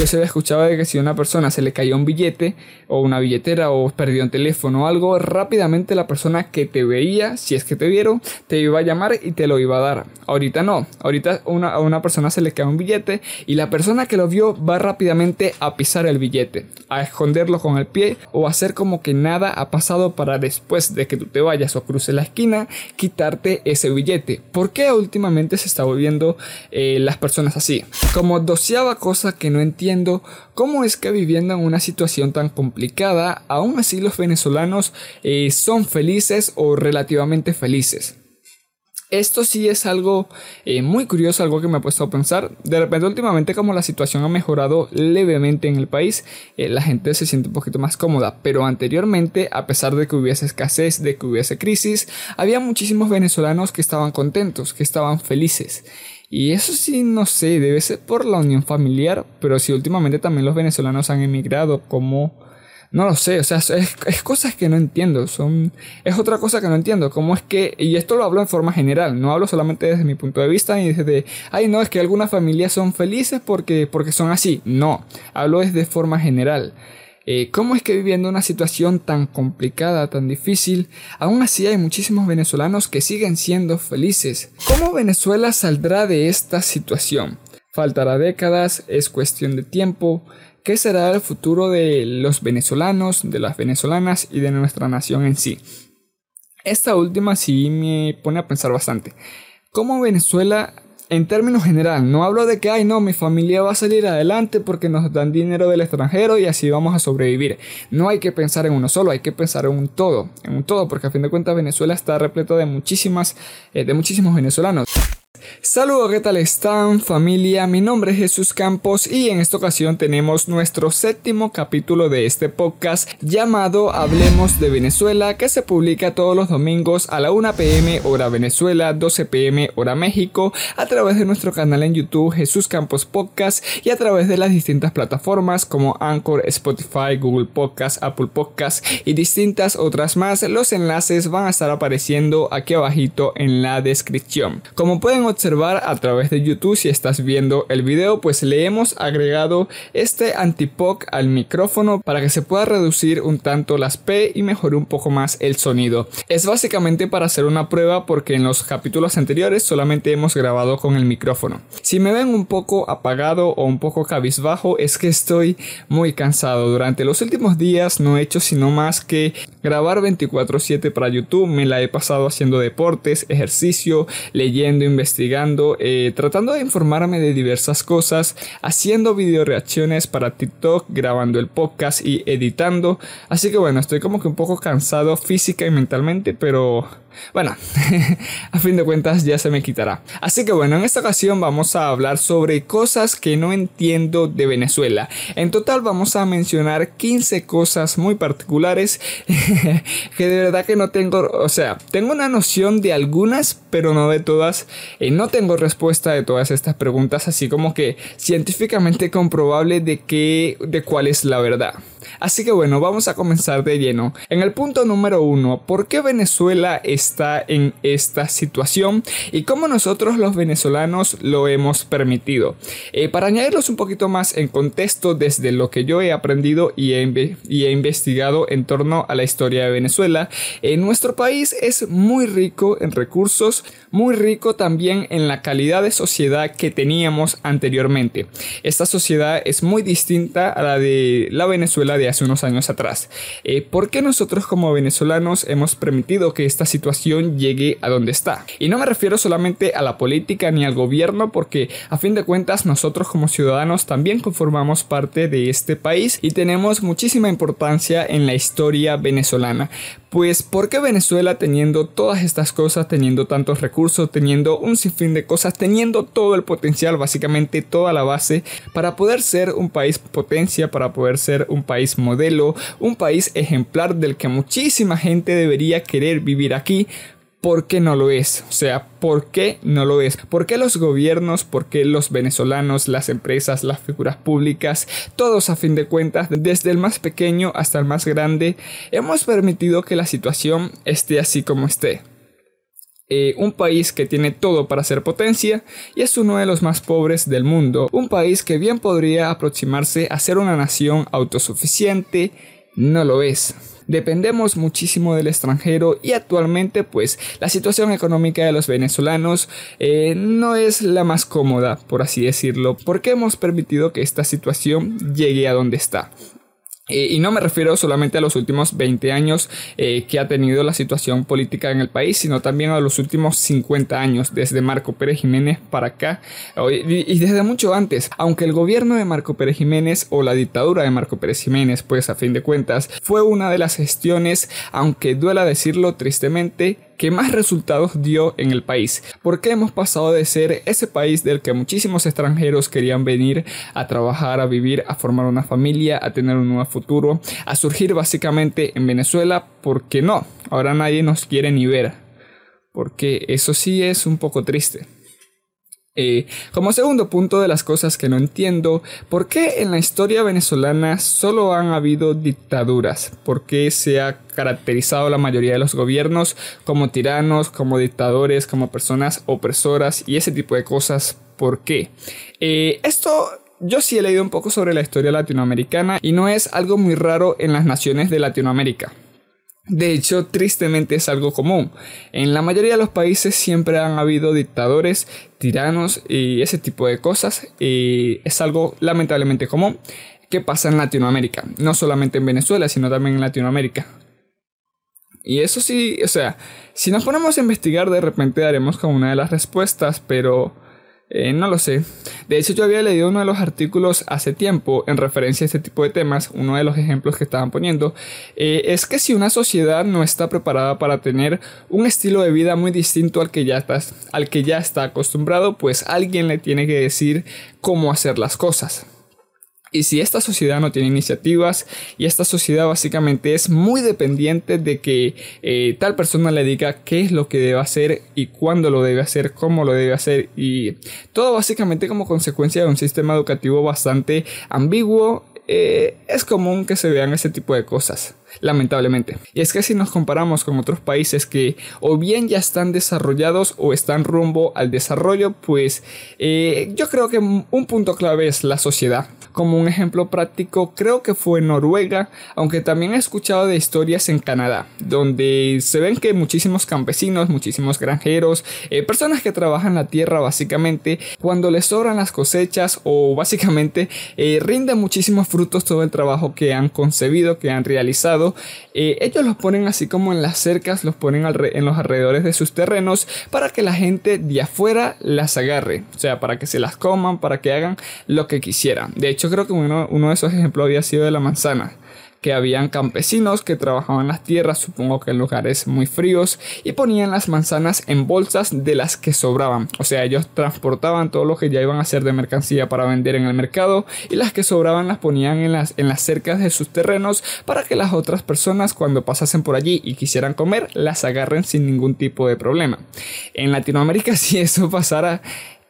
yo se había escuchado de que si a una persona se le caía un billete o una billetera o perdió un teléfono o algo, rápidamente la persona que te veía, si es que te vieron, te iba a llamar y te lo iba a dar. Ahorita no, ahorita a una persona se le cae un billete y la persona que lo vio va rápidamente a pisar el billete, a esconderlo con el pie o a hacer como que nada ha pasado para después de que tú te vayas o cruces la esquina, quitarte ese billete. ¿Por qué últimamente se está volviendo eh, las personas así? Como doceava cosa que no entiendo, ¿cómo es que viviendo en una situación tan complicada, aún así los venezolanos eh, son felices o relativamente felices? Esto sí es algo eh, muy curioso, algo que me ha puesto a pensar. De repente últimamente como la situación ha mejorado levemente en el país, eh, la gente se siente un poquito más cómoda. Pero anteriormente, a pesar de que hubiese escasez, de que hubiese crisis, había muchísimos venezolanos que estaban contentos, que estaban felices. Y eso sí, no sé, debe ser por la unión familiar, pero si últimamente también los venezolanos han emigrado, como no lo sé, o sea, es, cosas que no entiendo, son, es otra cosa que no entiendo, cómo es que, y esto lo hablo en forma general, no hablo solamente desde mi punto de vista ni desde, ay no, es que algunas familias son felices porque, porque son así, no, hablo desde forma general. Eh, ¿Cómo es que viviendo una situación tan complicada, tan difícil, aún así hay muchísimos venezolanos que siguen siendo felices? ¿Cómo Venezuela saldrá de esta situación? Faltará décadas, es cuestión de tiempo, ¿Qué será el futuro de los venezolanos, de las venezolanas y de nuestra nación en sí? Esta última sí me pone a pensar bastante. ¿Cómo Venezuela, en términos general, no hablo de que, ay, no, mi familia va a salir adelante porque nos dan dinero del extranjero y así vamos a sobrevivir. No hay que pensar en uno solo, hay que pensar en un todo, en un todo, porque a fin de cuentas Venezuela está repleto de muchísimas, eh, de muchísimos venezolanos. Saludos, ¿qué tal están familia? Mi nombre es Jesús Campos y en esta ocasión tenemos nuestro séptimo capítulo de este podcast llamado Hablemos de Venezuela que se publica todos los domingos a la 1 pm hora Venezuela, 12 pm hora México a través de nuestro canal en YouTube Jesús Campos Podcast y a través de las distintas plataformas como Anchor, Spotify, Google Podcast, Apple Podcast y distintas otras más. Los enlaces van a estar apareciendo aquí abajito en la descripción. Como pueden observar a través de YouTube si estás viendo el video, pues le hemos agregado este antipoc al micrófono para que se pueda reducir un tanto las P y mejorar un poco más el sonido. Es básicamente para hacer una prueba porque en los capítulos anteriores solamente hemos grabado con el micrófono. Si me ven un poco apagado o un poco cabizbajo es que estoy muy cansado. Durante los últimos días no he hecho sino más que grabar 24/7 para YouTube. Me la he pasado haciendo deportes, ejercicio, leyendo, investigando eh, tratando de informarme de diversas cosas, haciendo video reacciones para TikTok, grabando el podcast y editando. Así que bueno, estoy como que un poco cansado física y mentalmente, pero bueno, a fin de cuentas ya se me quitará. Así que bueno, en esta ocasión vamos a hablar sobre cosas que no entiendo de Venezuela. En total vamos a mencionar 15 cosas muy particulares que de verdad que no tengo, o sea, tengo una noción de algunas, pero no de todas. Eh, no tengo respuesta de todas estas preguntas, así como que científicamente comprobable de qué, de cuál es la verdad. Así que bueno, vamos a comenzar de lleno. En el punto número uno, ¿por qué Venezuela está en esta situación y cómo nosotros los venezolanos lo hemos permitido? Eh, para añadirlos un poquito más en contexto desde lo que yo he aprendido y he, y he investigado en torno a la historia de Venezuela, en nuestro país es muy rico en recursos, muy rico también en la calidad de sociedad que teníamos anteriormente. Esta sociedad es muy distinta a la de la Venezuela de hace unos años atrás. Eh, ¿Por qué nosotros como venezolanos hemos permitido que esta situación llegue a donde está? Y no me refiero solamente a la política ni al gobierno porque a fin de cuentas nosotros como ciudadanos también conformamos parte de este país y tenemos muchísima importancia en la historia venezolana. Pues ¿por qué Venezuela teniendo todas estas cosas, teniendo tantos recursos, teniendo un sinfín de cosas, teniendo todo el potencial, básicamente toda la base para poder ser un país potencia, para poder ser un país modelo, un país ejemplar del que muchísima gente debería querer vivir aquí? ¿Por qué no lo es? O sea, ¿por qué no lo es? ¿Por qué los gobiernos, por qué los venezolanos, las empresas, las figuras públicas, todos a fin de cuentas, desde el más pequeño hasta el más grande, hemos permitido que la situación esté así como esté? Eh, un país que tiene todo para ser potencia y es uno de los más pobres del mundo, un país que bien podría aproximarse a ser una nación autosuficiente, no lo es. Dependemos muchísimo del extranjero y actualmente pues la situación económica de los venezolanos eh, no es la más cómoda, por así decirlo, porque hemos permitido que esta situación llegue a donde está. Eh, y no me refiero solamente a los últimos 20 años eh, que ha tenido la situación política en el país, sino también a los últimos 50 años, desde Marco Pérez Jiménez para acá, y, desde mucho antes, aunque el gobierno de Marco Pérez Jiménez o la dictadura de Marco Pérez Jiménez, pues a fin de cuentas, fue una de las gestiones, aunque duela decirlo tristemente, que más resultados dio en el país, porque hemos pasado de ser ese país del que muchísimos extranjeros querían venir a trabajar, a vivir, a formar una familia, a tener un nuevo futuro, a surgir básicamente en Venezuela, porque no, ahora nadie nos quiere ni ver, porque eso sí es un poco triste. Eh, como segundo punto de las cosas que no entiendo, ¿por qué en la historia venezolana solo han habido dictaduras? ¿Por qué se ha caracterizado la mayoría de los gobiernos como tiranos, como dictadores, como personas opresoras y ese tipo de cosas? ¿Por qué? Eh, esto yo sí he leído un poco sobre la historia latinoamericana y no es algo muy raro en las naciones de Latinoamérica. De hecho, tristemente es algo común. En la mayoría de los países siempre han habido dictadores, tiranos y ese tipo de cosas. Y es algo lamentablemente común que pasa en Latinoamérica. No solamente en Venezuela, sino también en Latinoamérica. Y eso sí, o sea, si nos ponemos a investigar, de repente daremos con una de las respuestas, pero eh, no lo sé. De hecho, yo había leído uno de los artículos hace tiempo en referencia a este tipo de temas. Uno de los ejemplos que estaban poniendo eh, es que si una sociedad no está preparada para tener un estilo de vida muy distinto al que ya al que ya está acostumbrado, pues alguien le tiene que decir cómo hacer las cosas. Y si esta sociedad no tiene iniciativas y esta sociedad básicamente es muy dependiente de que eh, tal persona le diga qué es lo que debe hacer y cuándo lo debe hacer, cómo lo debe hacer y todo básicamente como consecuencia de un sistema educativo bastante ambiguo, eh, es común que se vean ese tipo de cosas lamentablemente. Y es que si nos comparamos con otros países que o bien ya están desarrollados o están rumbo al desarrollo, pues eh, yo creo que un punto clave es la sociedad. Como un ejemplo práctico, creo que fue Noruega, aunque también he escuchado de historias en Canadá, donde se ven que muchísimos campesinos, muchísimos granjeros, eh, personas que trabajan la tierra básicamente, cuando les sobran las cosechas o básicamente eh, rinden muchísimos frutos todo el trabajo que han concebido, que han realizado, eh, ellos los ponen así como en las cercas, los ponen en los alrededores de sus terrenos para que la gente de afuera las agarre, o sea, para que se las coman, para que hagan lo que quisieran. De hecho, creo que uno, uno de esos ejemplos había sido de la manzana que habían campesinos que trabajaban las tierras, supongo que en lugares muy fríos, y ponían las manzanas en bolsas de las que sobraban. O sea, ellos transportaban todo lo que ya iban a hacer de mercancía para vender en el mercado y las que sobraban las ponían en las, en las cercas de sus terrenos para que las otras personas cuando pasasen por allí y quisieran comer las agarren sin ningún tipo de problema. En Latinoamérica si eso pasara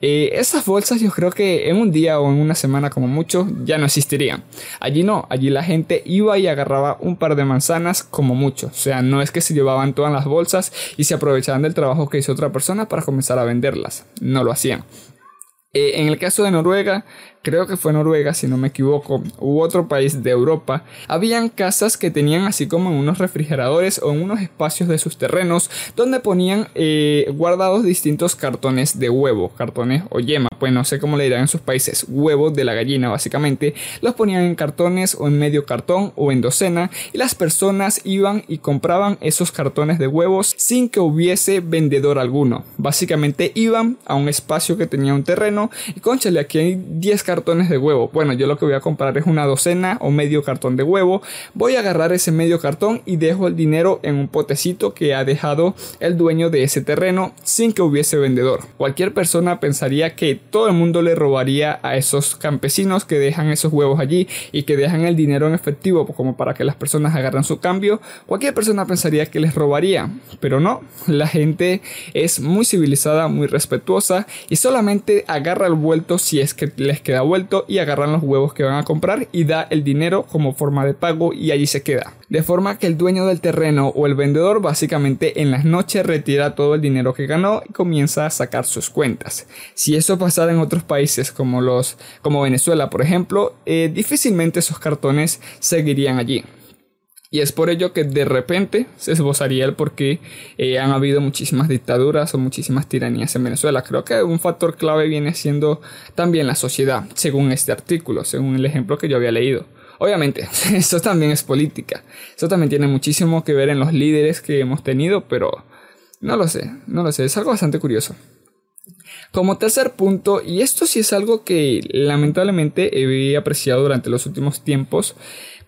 eh, esas bolsas yo creo que en un día o en una semana como mucho ya no existirían. Allí no, allí la gente iba y agarraba un par de manzanas como mucho. O sea, no es que se llevaban todas las bolsas y se aprovechaban del trabajo que hizo otra persona para comenzar a venderlas. No lo hacían. Eh, en el caso de Noruega, creo que fue Noruega si no me equivoco, u otro país de Europa, habían casas que tenían así como en unos refrigeradores o en unos espacios de sus terrenos donde ponían eh, guardados distintos cartones de huevo, cartones o yema, pues no sé cómo le dirán en sus países, huevos de la gallina básicamente, los ponían en cartones o en medio cartón o en docena y las personas iban y compraban esos cartones de huevos sin que hubiese vendedor alguno. Básicamente iban a un espacio que tenía un terreno y conchale, aquí hay 10 cartones de huevo. Bueno, yo lo que voy a comprar es una docena o medio cartón de huevo. Voy a agarrar ese medio cartón y dejo el dinero en un potecito que ha dejado el dueño de ese terreno sin que hubiese vendedor. Cualquier persona pensaría que todo el mundo le robaría a esos campesinos que dejan esos huevos allí y que dejan el dinero en efectivo como para que las personas agarren su cambio. Cualquier persona pensaría que les robaría, pero no. La gente es muy civilizada, muy respetuosa y solamente agarra el vuelto si es que les queda vuelto y agarran los huevos que van a comprar y da el dinero como forma de pago y allí se queda. De forma que el dueño del terreno o el vendedor básicamente en las noches retira todo el dinero que ganó y comienza a sacar sus cuentas. Si eso pasara en otros países como los como Venezuela por ejemplo, eh, difícilmente esos cartones seguirían allí. Y es por ello que de repente se esbozaría el por qué eh, han habido muchísimas dictaduras o muchísimas tiranías en Venezuela. Creo que un factor clave viene siendo también la sociedad, según este artículo, según el ejemplo que yo había leído. Obviamente, eso también es política. Eso también tiene muchísimo que ver en los líderes que hemos tenido, pero no lo sé, no lo sé, es algo bastante curioso. Como tercer punto, y esto sí es algo que lamentablemente he apreciado durante los últimos tiempos,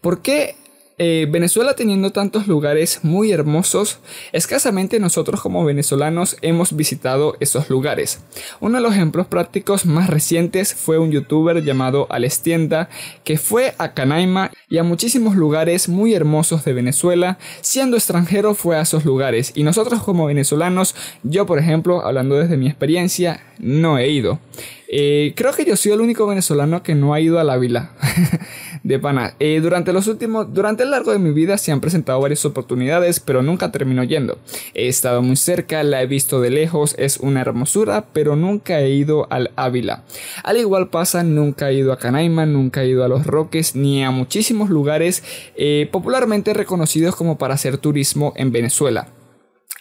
¿por qué eh, Venezuela teniendo tantos lugares muy hermosos, escasamente nosotros como venezolanos hemos visitado esos lugares. Uno de los ejemplos prácticos más recientes fue un youtuber llamado Alestienda que fue a Canaima y a muchísimos lugares muy hermosos de Venezuela. Siendo extranjero fue a esos lugares y nosotros como venezolanos, yo por ejemplo, hablando desde mi experiencia, no he ido. Eh, creo que yo soy el único venezolano que no ha ido a la vila de pana. Eh, durante los últimos, durante el largo de mi vida se han presentado varias oportunidades, pero nunca termino yendo. He estado muy cerca, la he visto de lejos, es una hermosura, pero nunca he ido al Ávila. Al igual pasa, nunca he ido a Canaima, nunca he ido a Los Roques, ni a muchísimos lugares eh, popularmente reconocidos como para hacer turismo en Venezuela.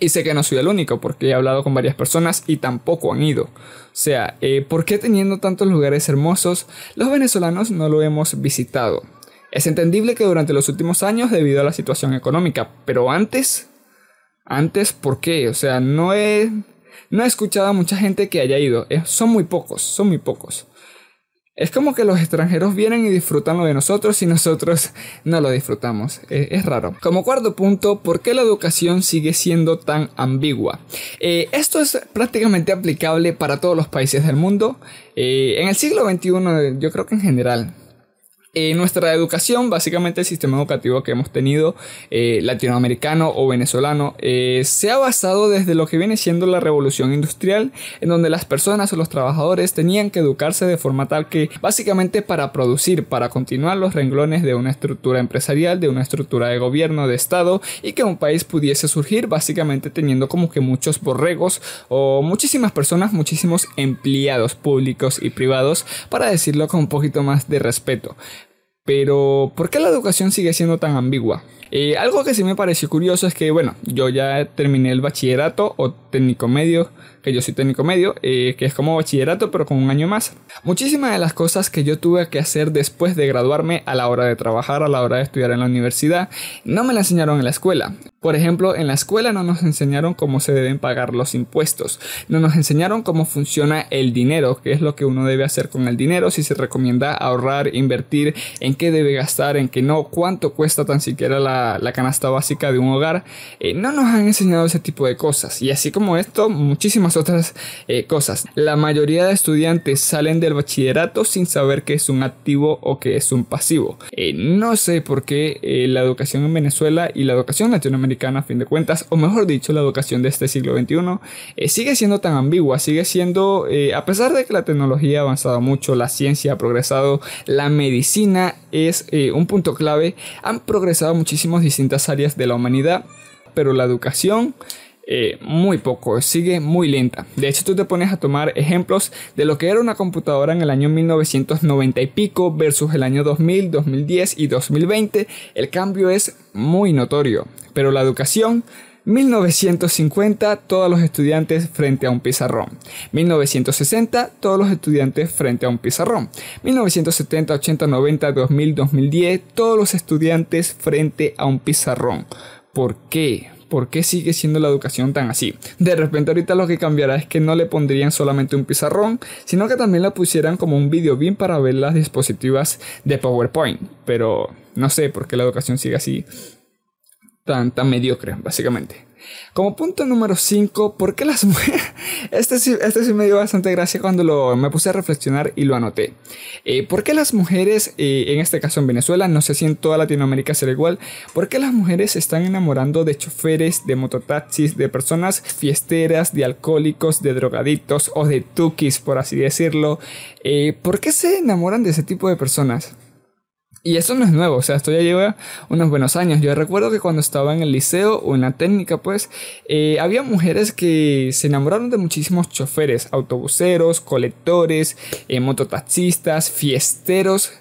Y sé que no soy el único, porque he hablado con varias personas y tampoco han ido. O sea, eh, ¿por qué teniendo tantos lugares hermosos, los venezolanos no lo hemos visitado? Es entendible que durante los últimos años, debido a la situación económica, pero antes, antes, ¿por qué? O sea, no he, no he escuchado a mucha gente que haya ido. son muy pocos, son muy pocos. Es como que los extranjeros vienen y disfrutan lo de nosotros y nosotros no lo disfrutamos. Es, raro. Como cuarto punto, ¿por qué la educación sigue siendo tan ambigua? Eh, esto es prácticamente aplicable para todos los países del mundo. Eh, en el siglo XXI, yo creo que en general, eh, nuestra educación, básicamente el sistema educativo que hemos tenido, eh, latinoamericano o venezolano, eh, se ha basado desde lo que viene siendo la revolución industrial, en donde las personas o los trabajadores tenían que educarse de forma tal que básicamente para producir, para continuar los renglones de una estructura empresarial, de una estructura de gobierno, de Estado, y que un país pudiese surgir básicamente teniendo como que muchos borregos o muchísimas personas, muchísimos empleados públicos y privados, para decirlo con un poquito más de respeto. Pero, ¿por qué la educación sigue siendo tan ambigua? Eh, algo que sí me pareció curioso es que, bueno, yo ya terminé el bachillerato o técnico medio que yo soy técnico medio, eh, que es como bachillerato pero con un año más. Muchísimas de las cosas que yo tuve que hacer después de graduarme a la hora de trabajar, a la hora de estudiar en la universidad, no me la enseñaron en la escuela. Por ejemplo, en la escuela no nos enseñaron cómo se deben pagar los impuestos, no nos enseñaron cómo funciona el dinero, qué es lo que uno debe hacer con el dinero, si se recomienda ahorrar, invertir, en qué debe gastar, en qué no, cuánto cuesta tan siquiera la, canasta básica de un hogar. Eh, no nos han enseñado ese tipo de cosas. Y así como esto, muchísimas otras eh, cosas. La mayoría de estudiantes salen del bachillerato sin saber qué es un activo o qué es un pasivo. Eh, no sé por qué eh, la educación en Venezuela y la educación latinoamericana, a fin de cuentas, o mejor dicho, la educación de este siglo XXI, sigue siendo tan ambigua, sigue siendo, a pesar de que la tecnología ha avanzado mucho, la ciencia ha progresado, la medicina es un punto clave, han progresado muchísimas distintas áreas de la humanidad, pero la educación eh, muy poco, sigue muy lenta. De hecho, tú te pones a tomar ejemplos de lo que era una computadora en el año 1990 y pico versus el año 2000, 2010 y 2020. El cambio es muy notorio, pero la educación 1950 todos los estudiantes frente a un pizarrón. 1960 todos los estudiantes frente a un pizarrón. 1970, 80, 90, 2000, 2010 todos los estudiantes frente a un pizarrón. ¿Por qué? ¿Por qué sigue siendo la educación tan así? De repente ahorita lo que cambiará es que no le pondrían solamente un pizarrón, sino que también la pusieran como un video bien para ver las dispositivas de PowerPoint. Pero no sé por qué la educación sigue así tan, tan mediocre, básicamente. Como punto número 5, ¿por qué las mujeres? Este sí, este sí me dio bastante gracia cuando lo, me puse a reflexionar y lo anoté. Eh, ¿Por qué las mujeres, eh, en este caso en Venezuela, no sé si en toda Latinoamérica será igual, ¿por qué las mujeres se están enamorando de choferes, de mototaxis, de personas fiesteras, de alcohólicos, de drogadictos o de tukis, por así decirlo? Eh, ¿Por qué se enamoran de ese tipo de personas? Y eso no es nuevo, o sea, esto ya lleva unos buenos años. Yo recuerdo que cuando estaba en el liceo o en la técnica, pues, eh, había mujeres que se enamoraron de muchísimos choferes, autobuseros, colectores, eh, mototaxistas, fiesteros.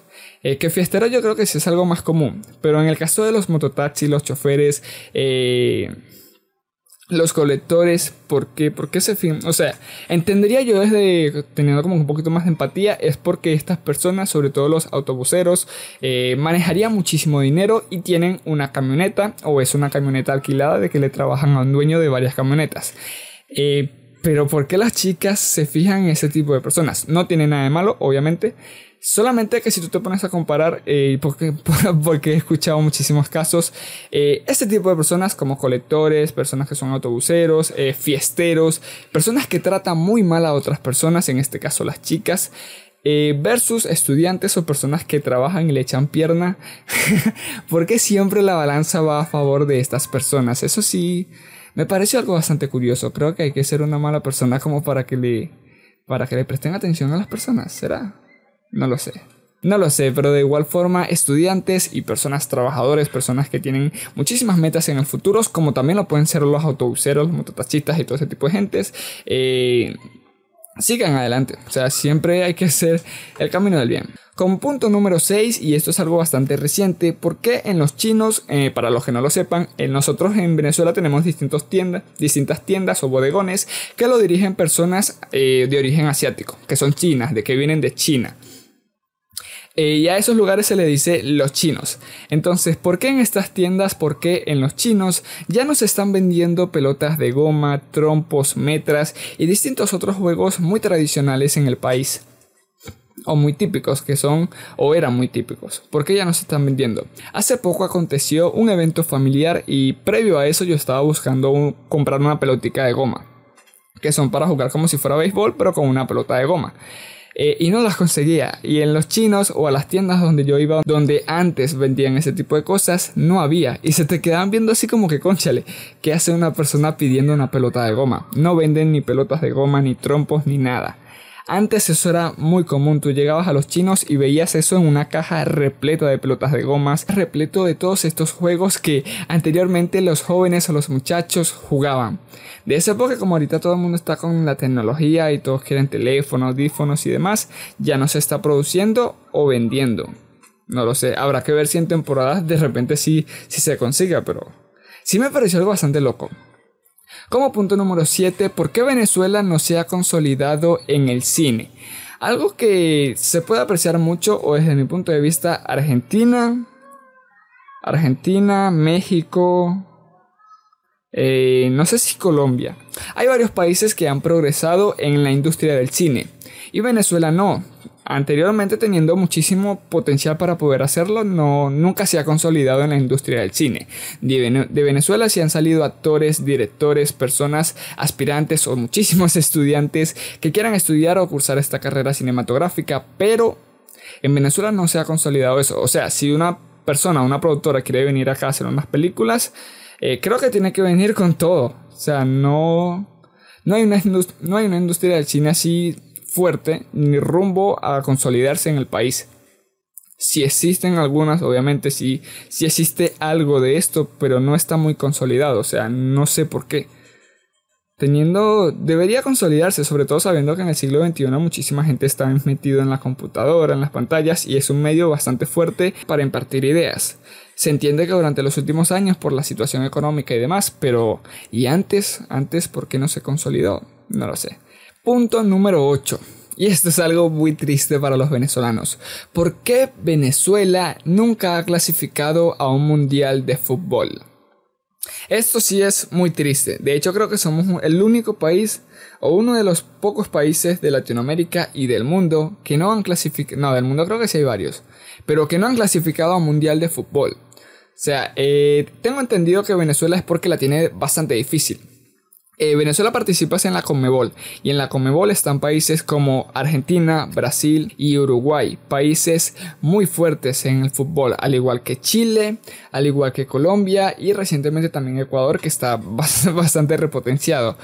Eh, que fiestero yo creo que sí es algo más común, pero en el caso de los mototaxis, los choferes, los colectores, ¿por qué? ¿Por qué se film? O sea, entendería yo desde teniendo como un poquito más de empatía, es porque estas personas, sobre todo los autobuseros, eh, manejarían muchísimo dinero y tienen una camioneta o es una camioneta alquilada de que le trabajan a un dueño de varias camionetas. Eh, pero ¿por qué las chicas se fijan en ese tipo de personas? No tiene nada de malo, obviamente. Solamente que si tú te pones a comparar, eh, porque, porque, he escuchado muchísimos casos, eh, este tipo de personas como colectores, personas que son autobuseros, eh, fiesteros, personas que tratan muy mal a otras personas, en este caso las chicas, versus estudiantes o personas que trabajan y le echan pierna, porque siempre la balanza va a favor de estas personas. Eso sí, me pareció algo bastante curioso. Creo que hay que ser una mala persona como para que le, para que le presten atención a las personas, ¿será? No lo sé. No lo sé, pero de igual forma, estudiantes y personas trabajadores, personas que tienen muchísimas metas en el futuro, como también lo pueden ser los autobuseros, los mototaxistas y todo ese tipo de gentes, eh, sigan adelante. O sea, siempre hay que hacer el camino del bien. Como punto número 6, y esto es algo bastante reciente, porque en los chinos, eh, para los que no lo sepan, nosotros en Venezuela tenemos distintos distintas tiendas o bodegones que lo dirigen personas eh, de origen asiático, que son chinas, de que vienen de China. Eh, y a esos lugares se le dice los chinos. Entonces, ¿por qué en estas tiendas, por qué en los chinos ya nos están vendiendo pelotas de goma, trompos, metras y distintos otros juegos muy tradicionales en el país? o muy típicos que son o eran muy típicos. ¿Por qué ya no se están vendiendo? Hace poco aconteció un evento familiar y previo a eso yo estaba buscando comprar una pelotica de goma. Que son para jugar como si fuera béisbol pero con una pelota de goma. Eh, y no las conseguía. Y en los chinos o a las tiendas donde yo iba, donde antes vendían ese tipo de cosas, no había. Y se te quedaban viendo así como que, conchale, ¿qué hace una persona pidiendo una pelota de goma? No venden ni pelotas de goma, ni trompos, ni nada. Antes eso era muy común, tú llegabas a los chinos y veías eso en una caja repleta de pelotas de gomas, repleto de todos estos juegos que anteriormente los jóvenes o los muchachos jugaban. De esa época como ahorita todo el mundo está con la tecnología y todos quieren teléfonos, audífonos y demás, ya no se está produciendo o vendiendo. No lo sé, habrá que ver si en temporadas de repente sí, sí se consiga, pero sí me pareció algo bastante loco. Como punto número 7, ¿por qué Venezuela no se ha consolidado en el cine? Algo que se puede apreciar mucho, o desde mi punto de vista, Argentina, Argentina, México, eh, no sé si Colombia. Hay varios países que han progresado en la industria del cine y Venezuela no anteriormente teniendo muchísimo potencial para poder hacerlo, no, nunca se ha consolidado en la industria del cine. De, Venezuela sí han salido actores, directores, personas aspirantes o muchísimos estudiantes que quieran estudiar o cursar esta carrera cinematográfica, pero en Venezuela no se ha consolidado eso. O sea, si una persona, una productora quiere venir acá a hacer unas películas, eh, creo que tiene que venir con todo. O sea, no, no, hay una no hay una industria del cine así fuerte ni rumbo a consolidarse en el país. Si existen algunas, obviamente sí, existe algo de esto, pero no está muy consolidado, o sea, no sé por qué. Teniendo, debería consolidarse, sobre todo sabiendo que en el siglo XXI muchísima gente está metido en la computadora, en las pantallas, y es un medio bastante fuerte para impartir ideas. Se entiende que durante los últimos años, por la situación económica y demás, pero ¿y antes? ¿Antes por qué no se consolidó? No lo sé. Punto número 8. Y esto es algo muy triste para los venezolanos. ¿Por qué Venezuela nunca ha clasificado a un mundial de fútbol? Esto sí es muy triste. De hecho creo que somos el único país o uno de los pocos países de Latinoamérica y del mundo que no han clasificado... No, del mundo creo que sí hay varios. Pero que no han clasificado a un mundial de fútbol. sea, eh, tengo entendido que Venezuela es porque la tiene bastante difícil. Eh, Venezuela participa en la Conmebol y en la Conmebol están países como Argentina, Brasil y Uruguay, países muy fuertes en el fútbol, al igual que Chile, al igual que Colombia y recientemente también Ecuador que está bastante repotenciado.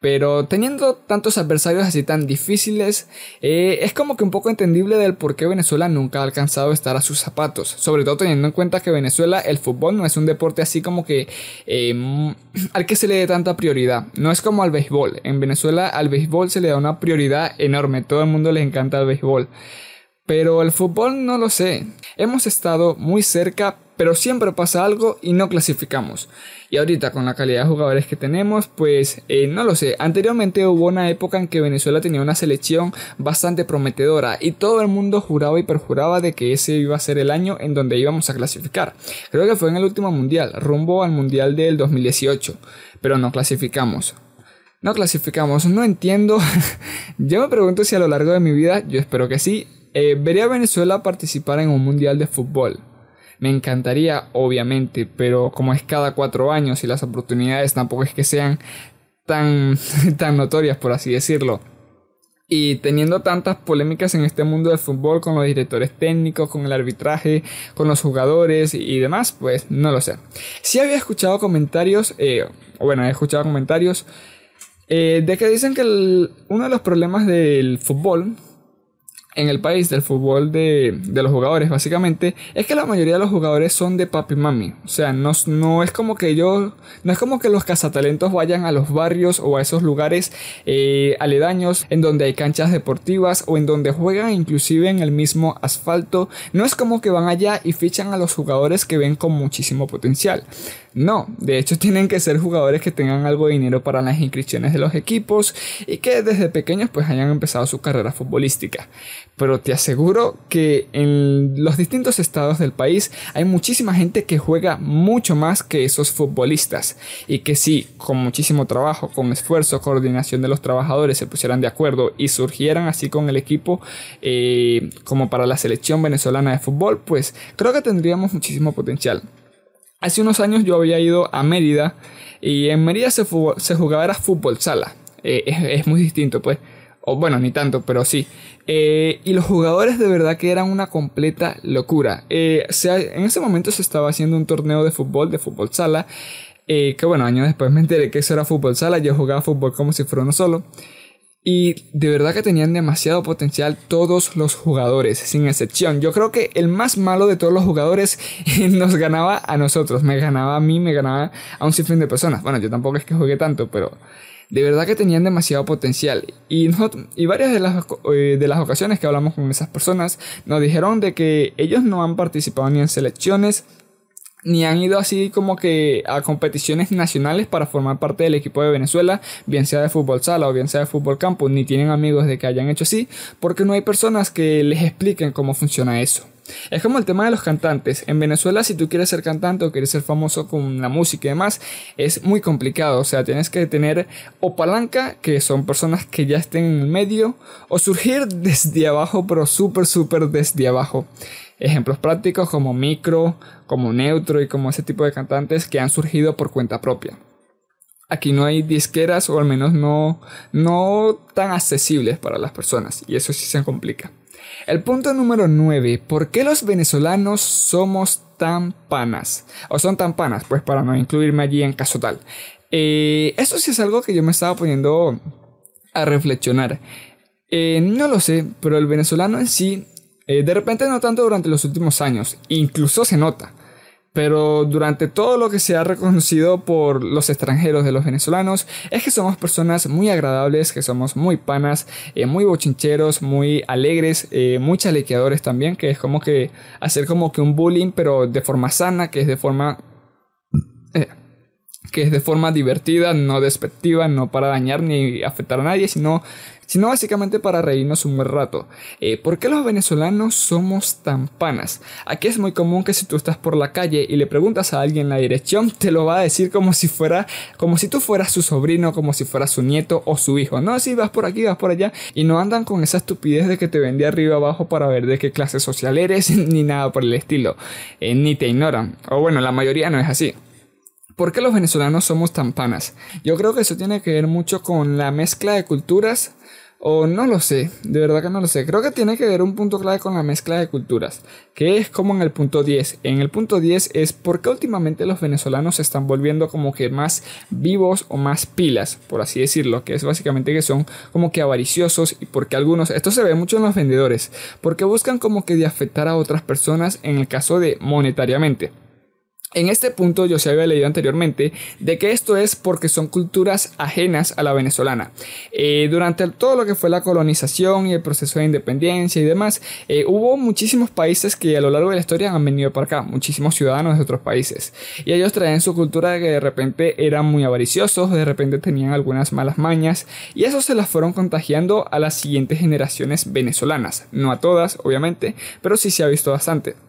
Pero teniendo tantos adversarios así tan difíciles, eh, es como que un poco entendible del por qué Venezuela nunca ha alcanzado a estar a sus zapatos. Sobre todo teniendo en cuenta que Venezuela el fútbol no es un deporte así como que em, al que se le dé tanta prioridad. No es como al béisbol. En Venezuela al béisbol se le da una prioridad enorme. Todo el mundo le encanta el béisbol. Pero el fútbol no lo sé. Hemos estado muy cerca, pero siempre pasa algo y no clasificamos. Y ahorita con la calidad de jugadores que tenemos, pues eh, no lo sé. Anteriormente hubo una época en que Venezuela tenía una selección bastante prometedora y todo el mundo juraba y perjuraba de que ese iba a ser el año en donde íbamos a clasificar. Creo que fue en el último mundial, rumbo al mundial del 2018, pero no clasificamos. No clasificamos, no entiendo. yo me pregunto si a lo largo de mi vida, yo espero que sí, eh, vería a Venezuela participar en un mundial de fútbol. Me encantaría, obviamente, pero como es cada cuatro años y las oportunidades tampoco es que sean tan, tan notorias, por así decirlo. Y teniendo tantas polémicas en este mundo del fútbol con los directores técnicos, con el arbitraje, con los jugadores y demás, pues no lo sé. Sí había escuchado comentarios, eh, bueno, he escuchado comentarios eh, de que dicen que uno de los problemas del fútbol en el país del fútbol de, los jugadores, básicamente, es que la mayoría de los jugadores son de papi mami. O sea, no, no es como que yo, no es como que los cazatalentos vayan a los barrios o a esos lugares eh, aledaños en donde hay canchas deportivas o en donde juegan inclusive en el mismo asfalto. No es como que van allá y fichan a los jugadores que ven con muchísimo potencial. No, de hecho tienen que ser jugadores que tengan algo de dinero para las inscripciones de los equipos y que desde pequeños pues hayan empezado su carrera futbolística. Pero te aseguro que en los distintos estados del país hay muchísima gente que juega mucho más que esos futbolistas y que sí, con muchísimo trabajo, con esfuerzo, coordinación de los trabajadores se pusieran de acuerdo y surgieran así con el equipo eh, como para la selección venezolana de fútbol, pues creo que tendríamos muchísimo potencial. Hace unos años yo había ido a Mérida y en Mérida se, jugaba era fútbol sala. Eh, es, muy distinto, pues. O bueno, ni tanto, pero sí. Eh, y los jugadores de verdad que eran una completa locura. Eh, en ese momento se estaba haciendo un torneo de fútbol, de fútbol sala. que bueno, años después me enteré que eso era fútbol sala. Yo jugaba fútbol como si fuera uno solo. Y de verdad que tenían demasiado potencial todos los jugadores, sin excepción. Yo creo que el más malo de todos los jugadores nos ganaba a nosotros. Me ganaba a mí, me ganaba a un sinfín de personas. Bueno, yo tampoco es que juegue tanto, pero de verdad que tenían demasiado potencial. Y, y varias de las, eh, de las ocasiones que hablamos con esas personas nos dijeron de que ellos no han participado ni en selecciones ni han ido así como que a competiciones nacionales para formar parte del equipo de Venezuela, bien sea de fútbol sala o bien sea de fútbol campo, ni tienen amigos de que hayan hecho así, porque no hay personas que les expliquen cómo funciona eso. Es como el tema de los cantantes. En Venezuela, si tú quieres ser cantante o quieres ser famoso con la música y demás, es muy complicado. O sea, tienes que tener o palanca, que son personas que ya estén en el medio, o surgir desde abajo, pero súper, súper desde abajo. Ejemplos prácticos como Micro, como Neutro y como ese tipo de cantantes que han surgido por cuenta propia. Aquí no hay disqueras o al menos no, no tan accesibles para las personas y eso sí se complica. El punto número 9. ¿Por qué los venezolanos somos tan panas? ¿O son tan panas? Pues para no incluirme allí en caso tal. Eh, eso sí es algo que yo me estaba poniendo a reflexionar. Eh, no lo sé, pero el venezolano en sí eh, de repente no tanto durante los últimos años, incluso se nota. Pero durante todo lo que se ha reconocido por los extranjeros de los venezolanos es que somos personas muy agradables, que somos muy panas, eh, muy bochincheros, muy alegres, eh, muy chalequeadores también, que es como que hacer como que un bullying, pero de forma sana, que es de forma que es de forma divertida, no despectiva, no para dañar ni afectar a nadie, sino, sino básicamente para reírnos un buen rato. Eh, ¿Por qué los venezolanos somos tan panas? Aquí es muy común que si tú estás por la calle y le preguntas a alguien la dirección, te lo va a decir como si fuera, como si tú fueras su sobrino, como si fueras su nieto o su hijo. No, si vas por aquí, vas por allá, y no andan con esa estupidez de que te ven de arriba abajo para ver de qué clase social eres, ni nada por el estilo. Eh, ni te ignoran. O bueno, la mayoría no es así. ¿Por qué los venezolanos somos tan panas? Yo creo que eso tiene que ver mucho con la mezcla de culturas. O no lo sé, de verdad que no lo sé. Creo que tiene que ver un punto clave con la mezcla de culturas, que es como en el punto 10. En el punto 10 es por qué últimamente los venezolanos se están volviendo como que más vivos o más pilas, por así decirlo, que es básicamente que son como que avariciosos y porque algunos, esto se ve mucho en los vendedores, porque buscan como que de afectar a otras personas en el caso de monetariamente. En este punto yo se había leído anteriormente de que esto es porque son culturas ajenas a la venezolana. Eh, durante todo lo que fue la colonización y el proceso de independencia y demás, eh, hubo muchísimos países que a lo largo de la historia han venido para acá, muchísimos ciudadanos de otros países. Y ellos traen su cultura de que de repente eran muy avariciosos, de repente tenían algunas malas mañas, y eso se las fueron contagiando a las siguientes generaciones venezolanas. No a todas, obviamente, pero sí se ha visto bastante.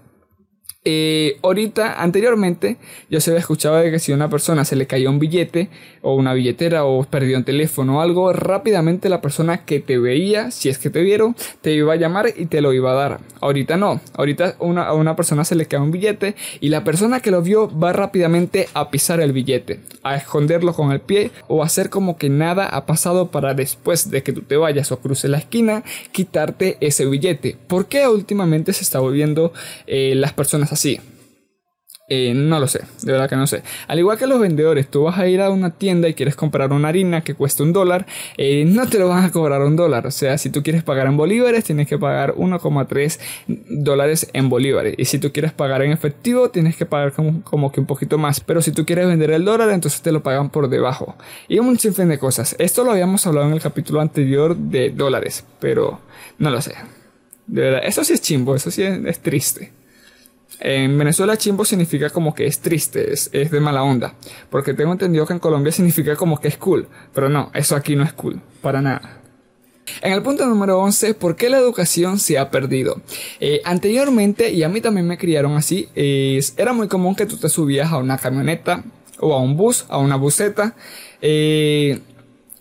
Eh, ahorita, anteriormente, yo se había escuchado de que si a una persona se le caía un billete o una billetera o perdió un teléfono o algo, rápidamente la persona que te veía, si es que te vieron, te iba a llamar y te lo iba a dar. Ahorita no, ahorita una, a una persona se le cae un billete y la persona que lo vio va rápidamente a pisar el billete, a esconderlo con el pie o a hacer como que nada ha pasado para después de que tú te vayas o cruces la esquina, quitarte ese billete. ¿Por qué últimamente se está volviendo eh, las personas así. Eh, no lo sé, de verdad que no sé. Al igual que los vendedores, tú vas a ir a una tienda y quieres comprar una harina que cuesta un dólar, eh, no te lo van a cobrar un dólar. O sea, si tú quieres pagar en bolívares, tienes que pagar 1,3 dólares en bolívares. Y si tú quieres pagar en efectivo, tienes que pagar como, como, que un poquito más. Pero si tú quieres vender el dólar, entonces te lo pagan por debajo. Y un sinfín de cosas. Esto lo habíamos hablado en el capítulo anterior de dólares, pero no lo sé. De verdad, eso sí es chimbo, eso sí es triste. En Venezuela chimbo significa como que es triste, es, de mala onda. Porque tengo entendido que en Colombia significa como que es cool. Pero no, eso aquí no es cool, para nada. En el punto número 11, ¿por qué la educación se ha perdido? Eh, anteriormente, y a mí también me criaron así, era muy común que tú te subías a una camioneta o a un bus, a una buseta, eh,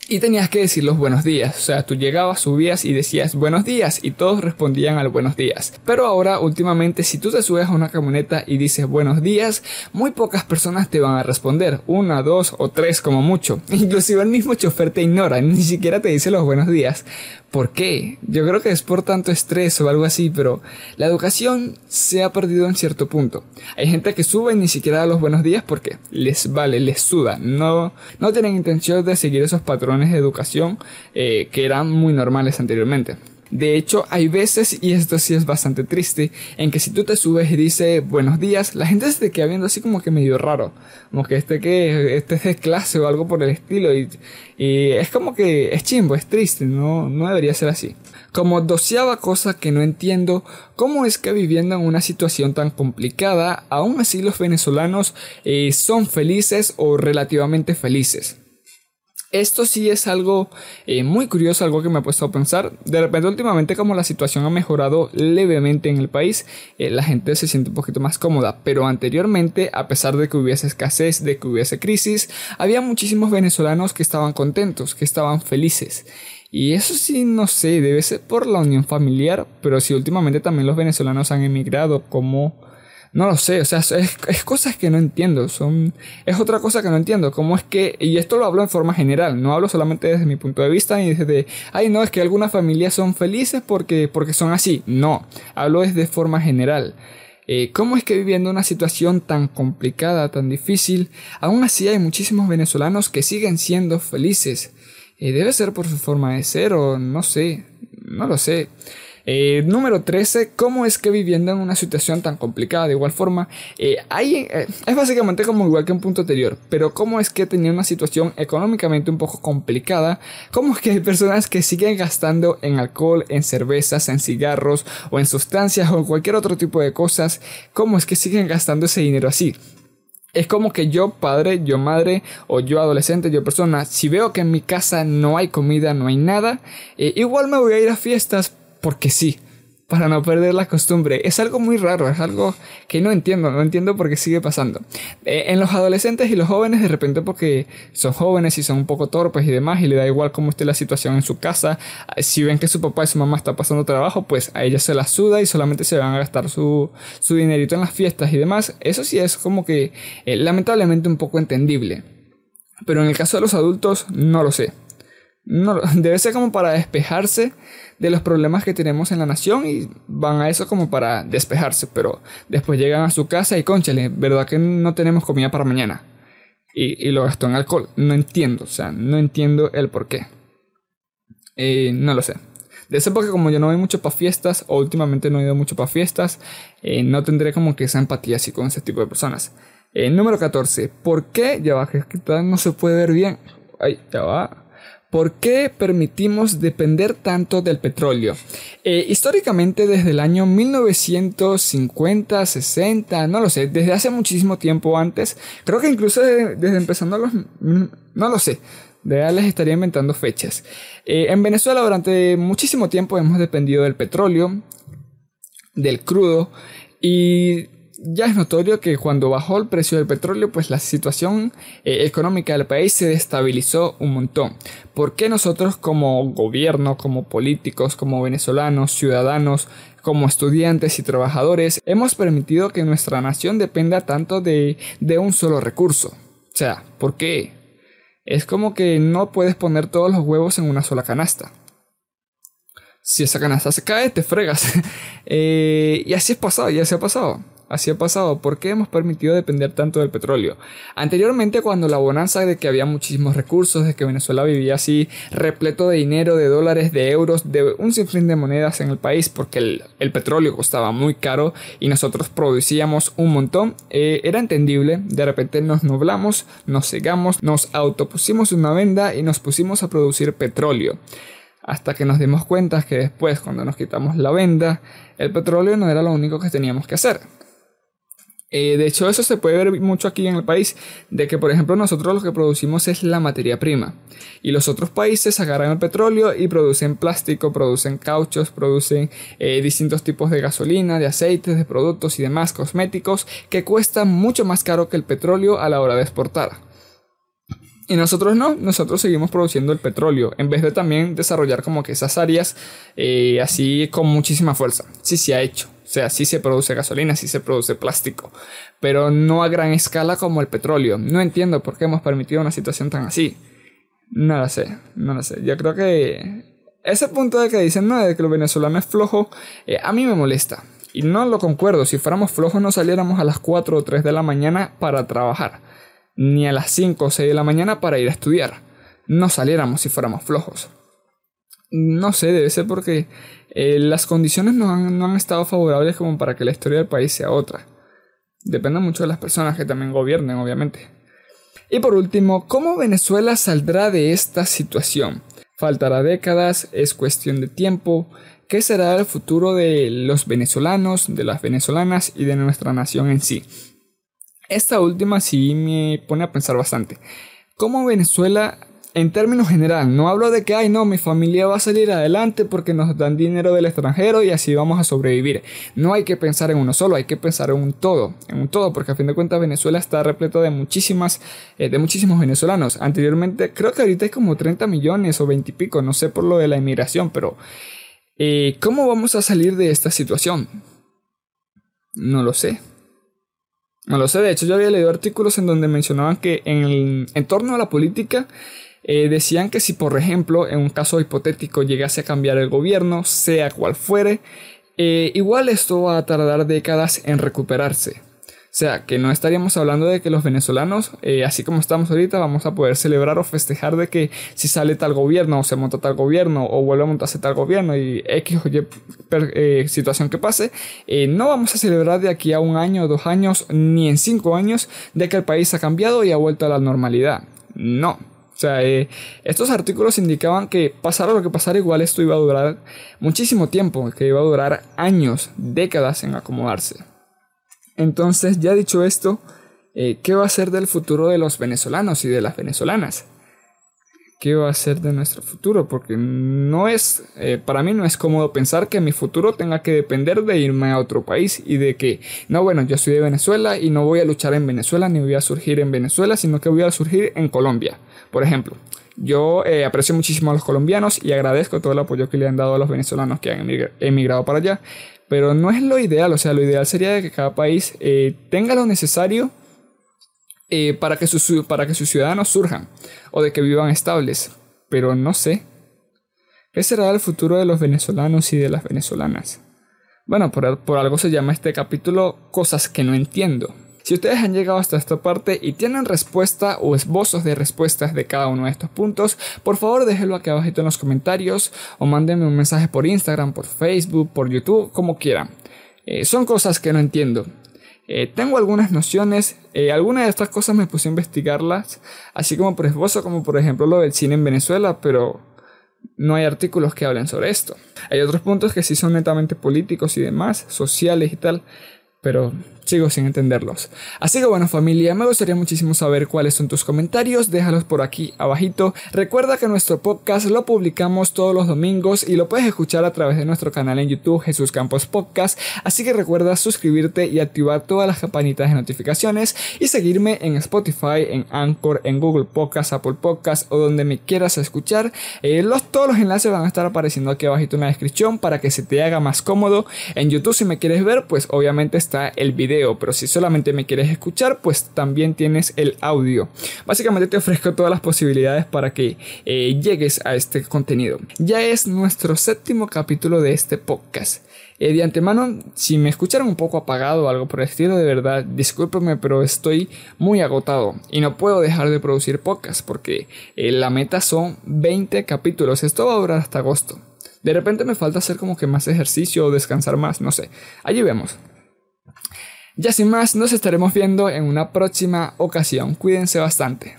y tenías que decir los buenos días. O sea, tú llegabas, subías y decías buenos días y todos respondían al buenos días. Pero ahora, últimamente, si tú te subes a una camioneta y dices buenos días, muy pocas personas te van a responder. Una, dos o tres como mucho. Inclusive el mismo chofer te ignora, ni siquiera te dice los buenos días. ¿Por qué? Yo creo que es por tanto estrés o algo así, pero la educación se ha perdido en cierto punto. Hay gente que sube y ni siquiera da los buenos días porque les vale, les suda. No, no tienen intención de seguir esos patrones de educación eh, que eran muy normales anteriormente. De hecho, hay veces, y esto sí es bastante triste, en que si tú te subes y dices buenos días, la gente se te queda viendo así como que medio raro. Como que este que este es de clase o algo por el estilo. Y, y es como que es chimbo, es triste, no, no debería ser así. Como doceava cosa que no entiendo, cómo es que viviendo en una situación tan complicada, aún así los venezolanos eh, son felices o relativamente felices. Esto sí es algo eh, muy curioso, algo que me ha puesto a pensar. De repente últimamente como la situación ha mejorado levemente en el país, eh, la gente se siente un poquito más cómoda. Pero anteriormente, a pesar de que hubiese escasez, de que hubiese crisis, había muchísimos venezolanos que estaban contentos, que estaban felices. Y eso sí, no sé, debe ser por la unión familiar, pero si últimamente también los venezolanos han emigrado, como no lo sé, o sea, es, cosas que no entiendo, son, es otra cosa que no entiendo, cómo es que, y esto lo hablo en forma general, no hablo solamente desde mi punto de vista ni desde, ay no, es que algunas familias son felices porque, porque son así, no, hablo desde forma general. Eh, ¿Cómo es que viviendo una situación tan complicada, tan difícil, aún así hay muchísimos venezolanos que siguen siendo felices? Eh, debe ser por su forma de ser o no sé, no lo sé. Eh, número 13, ¿cómo es que viviendo en una situación tan complicada de igual forma? Eh, hay, eh, es básicamente como igual que un punto anterior, pero ¿cómo es que teniendo una situación económicamente un poco complicada? ¿Cómo es que hay personas que siguen gastando en alcohol, en cervezas, en cigarros o en sustancias o en cualquier otro tipo de cosas? ¿Cómo es que siguen gastando ese dinero así? Es como que yo padre, yo madre o yo adolescente, yo persona, si veo que en mi casa no hay comida, no hay nada, eh, igual me voy a ir a fiestas porque sí para no perder la costumbre. Es algo muy raro, es algo que no entiendo, no entiendo por qué sigue pasando. Eh, en los adolescentes y los jóvenes, de repente porque son jóvenes y son un poco torpes y demás, y le da igual cómo esté la situación en su casa, eh, si ven que su papá y su mamá están pasando trabajo, pues a ellos se la suda y solamente se van a gastar su, su dinerito en las fiestas y demás. Eso sí es como que eh, lamentablemente un poco entendible. Pero en el caso de los adultos, no lo sé. No, debe ser como para despejarse de los problemas que tenemos en la nación y van a eso como para despejarse, pero después llegan a su casa y conchale, ¿verdad que no tenemos comida para mañana? Y, lo gastó en alcohol. No entiendo, o sea, no entiendo el por qué. Eh, no lo sé. De esa época, como yo no voy mucho para fiestas, o últimamente no he ido mucho para fiestas, eh, no tendré como que esa empatía así con ese tipo de personas. Eh, número 14. ¿Por qué? Ya va, que no se puede ver bien. Ay, ya va. ¿Por qué permitimos depender tanto del petróleo? Eh, históricamente desde el año 1950, 60, no lo sé, desde hace muchísimo tiempo antes, creo que incluso desde, empezando los... no lo sé, de les estaría inventando fechas. Eh, en Venezuela durante muchísimo tiempo hemos dependido del petróleo, del crudo y ya es notorio que cuando bajó el precio del petróleo, pues la situación eh, económica del país se destabilizó un montón. ¿Por qué nosotros como gobierno, como políticos, como venezolanos, ciudadanos, como estudiantes y trabajadores, hemos permitido que nuestra nación dependa tanto de, de un solo recurso? O sea, ¿por qué? Es como que no puedes poner todos los huevos en una sola canasta si esa canasta se cae, te fregas. Eh, y así es pasado, ya se ha pasado. Así ha pasado. ¿Por qué hemos permitido depender tanto del petróleo? Anteriormente, cuando la bonanza de que había muchísimos recursos, de que Venezuela vivía así repleto de dinero, de dólares, de euros, de un sinfín de monedas en el país, porque el, petróleo costaba muy caro y nosotros producíamos un montón, eh, era entendible. De repente nos nublamos, nos cegamos, nos autopusimos una venda y nos pusimos a producir petróleo hasta que nos dimos cuenta que después, cuando nos quitamos la venda, el petróleo no era lo único que teníamos que hacer. Eh, de hecho, eso se puede ver mucho aquí en el país, de que por ejemplo nosotros lo que producimos es la materia prima y los otros países agarran el petróleo y producen plástico, producen cauchos, producen eh, distintos tipos de gasolina, de aceites, de productos y demás cosméticos que cuestan mucho más caro que el petróleo a la hora de exportar. Y nosotros no, nosotros seguimos produciendo el petróleo, en vez de también desarrollar como que esas áreas eh, así con muchísima fuerza. Sí se ha hecho, o sea, sí se produce gasolina, sí se produce plástico, pero no a gran escala como el petróleo. No entiendo por qué hemos permitido una situación tan así. No lo sé, no lo sé. Yo creo que ese punto de que dicen, no, de que el venezolano es flojo, eh, a mí me molesta. Y no lo concuerdo, si fuéramos flojos no saliéramos a las 4 o 3 de la mañana para trabajar, ni a las 5 o 6 de la mañana para ir a estudiar. No saliéramos si fuéramos flojos. No sé, debe ser porque eh, las condiciones no han, no han estado favorables como para que la historia del país sea otra. Depende mucho de las personas que también gobiernen, obviamente. Y por último, ¿cómo Venezuela saldrá de esta situación? ¿Faltará décadas? ¿Es cuestión de tiempo? ¿Qué será el futuro de los venezolanos, de las venezolanas y de nuestra nación en sí? Esta última sí me pone a pensar bastante. ¿Cómo Venezuela en términos general, no hablo de que, ay, no, mi familia va a salir adelante porque nos dan dinero del extranjero y así vamos a sobrevivir. No hay que pensar en uno solo, hay que pensar en un todo, en un todo, porque a fin de cuentas Venezuela está repleto de muchísimas, eh, de muchísimos venezolanos. Anteriormente, creo que ahorita hay como 30 millones o 20 y pico, no sé por lo de la inmigración, pero eh, ¿cómo vamos a salir de esta situación? No lo sé. No lo sé, de hecho yo había leído artículos en donde mencionaban que en, en torno a la política eh, decían que si, por ejemplo, en un caso hipotético llegase a cambiar el gobierno, sea cual fuere, eh, igual esto va a tardar décadas en recuperarse. O sea, que no estaríamos hablando de que los venezolanos, eh, así como estamos ahorita, vamos a poder celebrar o festejar de que si sale tal gobierno o se monta tal gobierno o vuelve a montarse tal gobierno y X o Y situación que pase, no vamos a celebrar de aquí a un año, dos años, ni en cinco años de que el país ha cambiado y ha vuelto a la normalidad. No, o sea, eh, estos artículos indicaban que pasara lo que pasara, igual esto iba a durar muchísimo tiempo, que iba a durar años, décadas en acomodarse. Entonces, ya dicho esto, eh, ¿qué va a ser del futuro de los venezolanos y de las venezolanas? Qué va a ser de nuestro futuro, porque no es, eh, para mí no es cómodo pensar que mi futuro tenga que depender de irme a otro país y de que, no, bueno, yo soy de Venezuela y no voy a luchar en Venezuela ni voy a surgir en Venezuela, sino que voy a surgir en Colombia, por ejemplo. Yo eh, aprecio muchísimo a los colombianos y agradezco todo el apoyo que le han dado a los venezolanos que han emigrado para allá, pero no es lo ideal, o sea, lo ideal sería que cada país eh, tenga lo necesario eh, para, que sus, para que sus ciudadanos surjan o de que vivan estables. Pero no sé. ¿Qué será el futuro de los venezolanos y de las venezolanas? Bueno, por, por algo se llama este capítulo Cosas que no entiendo. Si ustedes han llegado hasta esta parte y tienen respuesta o esbozos de respuestas de cada uno de estos puntos, por favor déjenlo aquí abajo en los comentarios o mándenme un mensaje por Instagram, por Facebook, por YouTube, como quieran. Eh, son cosas que no entiendo. Eh, tengo algunas nociones, eh, algunas de estas cosas me puse a investigarlas, así como por esposo, como por ejemplo lo del cine en Venezuela, pero no hay artículos que hablen sobre esto. Hay otros puntos que sí son netamente políticos y demás, sociales y tal, pero sigo sin entenderlos. Así que bueno familia, me gustaría muchísimo saber cuáles son tus comentarios, déjalos por aquí abajito. Recuerda que nuestro podcast lo publicamos todos los domingos y lo puedes escuchar a través de nuestro canal en YouTube Jesús Campos Podcast, así que recuerda suscribirte y activar todas las campanitas de notificaciones y seguirme en Spotify, en Anchor, en Google Podcast, Apple Podcast o donde me quieras escuchar. Eh, los, todos los enlaces van a estar apareciendo aquí abajito en la descripción para que se te haga más cómodo. En YouTube si me quieres ver, pues obviamente está el video, pero si solamente me quieres escuchar, pues también tienes el audio. Básicamente te ofrezco todas las posibilidades para que eh, llegues a este contenido. Ya es nuestro séptimo capítulo de este podcast. Eh, de antemano, si me escucharon un poco apagado o algo por el estilo, de verdad, discúlpeme, pero estoy muy agotado y no puedo dejar de producir podcast porque eh, la meta son 20 capítulos. Esto va a durar hasta agosto. De repente me falta hacer como que más ejercicio o descansar más, no sé. Allí vemos. Ya sin más, nos estaremos viendo en una próxima ocasión. Cuídense bastante.